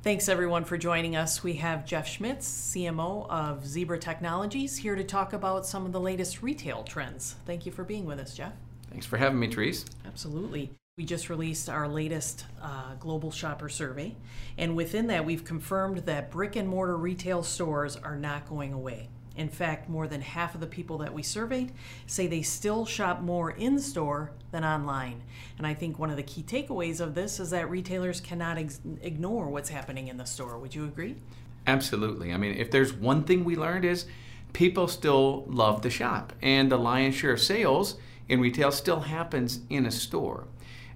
Thanks everyone for joining us. We have Jeff Schmitz, CMO of Zebra Technologies, here to talk about some of the latest retail trends. Thank you for being with us, Jeff. Thanks for having me, Therese. Absolutely. We just released our latest uh, global shopper survey, and within that, we've confirmed that brick and mortar retail stores are not going away. In fact, more than half of the people that we surveyed say they still shop more in store than online. And I think one of the key takeaways of this is that retailers cannot ex- ignore what's happening in the store. Would you agree? Absolutely. I mean, if there's one thing we learned is people still love to shop, and the lion's share of sales in retail still happens in a store.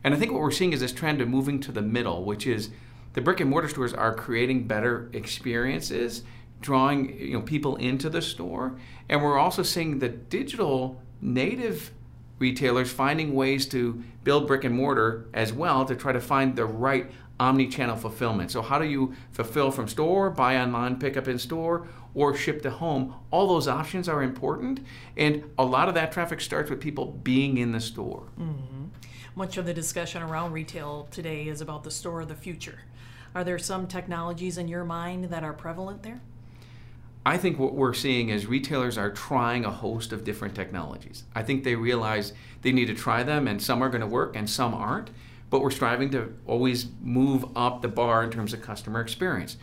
And I think what we're seeing is this trend of moving to the middle, which is the brick and mortar stores are creating better experiences drawing you know people into the store. And we're also seeing the digital native retailers finding ways to build brick and mortar as well to try to find the right omni-channel fulfillment. So how do you fulfill from store buy online pick up in store or ship to home? All those options are important and a lot of that traffic starts with people being in the store. Mm-hmm. much of the discussion around retail today is about the store of the future. Are there some technologies in your mind that are prevalent there I think what we're seeing is retailers are trying a host of different technologies. I think they realize they need to try them, and some are going to work and some aren't. But we're striving to always move up the bar in terms of customer experience.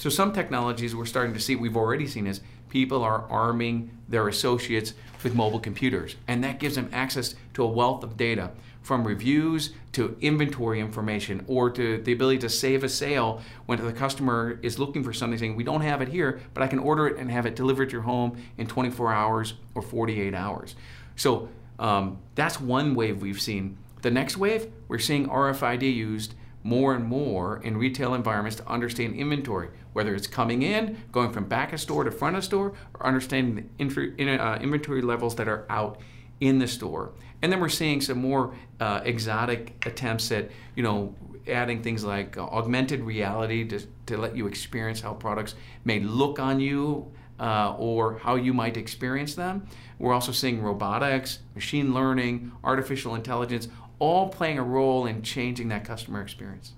So, some technologies we're starting to see, we've already seen, is people are arming their associates with mobile computers, and that gives them access to a wealth of data from reviews to inventory information or to the ability to save a sale when the customer is looking for something saying we don't have it here but i can order it and have it delivered to your home in 24 hours or 48 hours. So um, that's one wave we've seen. The next wave we're seeing rfid used more and more in retail environments to understand inventory, whether it's coming in, going from back of store to front of store, or understanding the uh, inventory levels that are out in the store. And then we're seeing some more uh, exotic attempts at, you know, adding things like uh, augmented reality to, to let you experience how products may look on you uh, or how you might experience them. We're also seeing robotics, machine learning, artificial intelligence, all playing a role in changing that customer experience.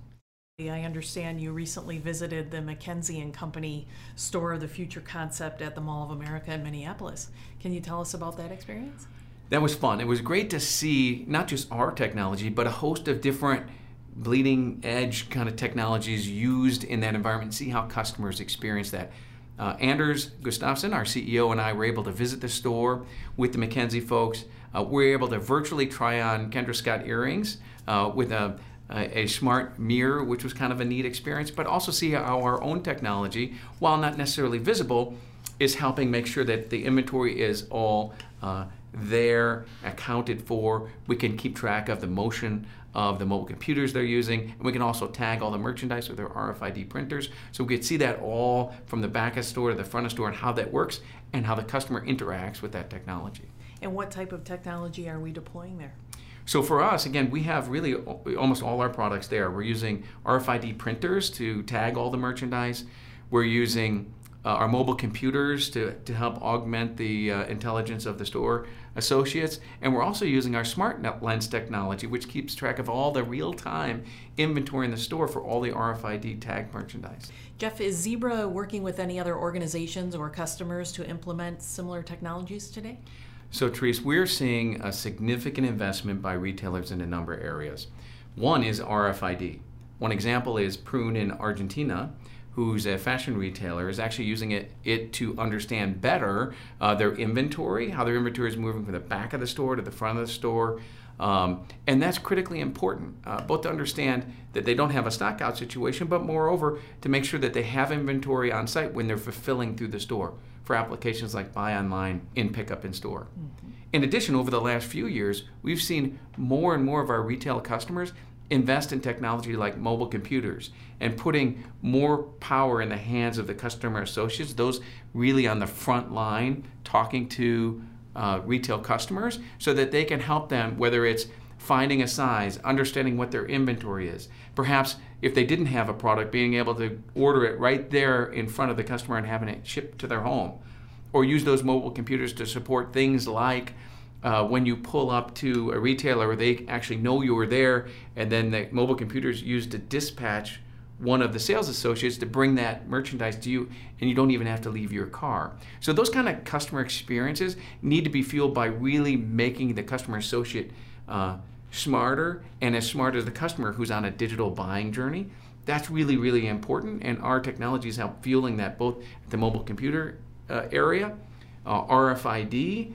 I understand you recently visited the McKinsey and Company Store of the Future concept at the Mall of America in Minneapolis. Can you tell us about that experience? that was fun. It was great to see not just our technology, but a host of different bleeding edge kind of technologies used in that environment see how customers experience that. Uh, Anders Gustafsson, our CEO, and I were able to visit the store with the McKinsey folks. Uh, we were able to virtually try on Kendra Scott earrings uh, with a, a, smart mirror, which was kind of a neat experience, but also see how our own technology, while not necessarily visible, is helping make sure that the inventory is all uh, there, accounted for. We can keep track of the motion of the mobile computers they're using, and we can also tag all the merchandise with their RFID printers. So we could see that all from the back of store to the front of store and how that works and how the customer interacts with that technology. And what type of technology are we deploying there? So for us, again, we have really almost all our products there. We're using RFID printers to tag all the merchandise. We're using uh, our mobile computers to, to help augment the uh, intelligence of the store associates. And we're also using our smart lens technology, which keeps track of all the real time inventory in the store for all the RFID tag merchandise. Jeff, is Zebra working with any other organizations or customers to implement similar technologies today? So, Therese, we're seeing a significant investment by retailers in a number of areas. One is RFID. One example is Prune in Argentina, who's a fashion retailer, is actually using it, it to understand better uh, their inventory, how their inventory is moving from the back of the store to the front of the store. Um, and that's critically important, uh, both to understand that they don't have a stockout situation, but moreover, to make sure that they have inventory on site when they're fulfilling through the store for applications like buy online, in pickup in store. Mm-hmm. In addition, over the last few years, we've seen more and more of our retail customers invest in technology like mobile computers and putting more power in the hands of the customer associates, those really on the front line talking to uh, retail customers, so that they can help them, whether it's finding a size, understanding what their inventory is. Perhaps if they didn't have a product, being able to order it right there in front of the customer and having it shipped to their home. Or use those mobile computers to support things like uh, when you pull up to a retailer, they actually know you were there, and then the mobile computers used to dispatch one of the sales associates to bring that merchandise to you and you don't even have to leave your car. So those kind of customer experiences need to be fueled by really making the customer associate uh, smarter and as smart as the customer who's on a digital buying journey. That's really, really important, and our technologies help fueling that both at the mobile computer uh, area, uh, RFID,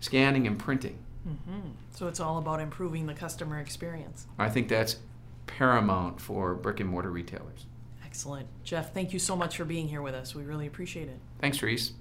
scanning, and printing. Mm-hmm. So it's all about improving the customer experience. I think that's paramount for brick and mortar retailers. Excellent. Jeff, thank you so much for being here with us. We really appreciate it. Thanks, Reese.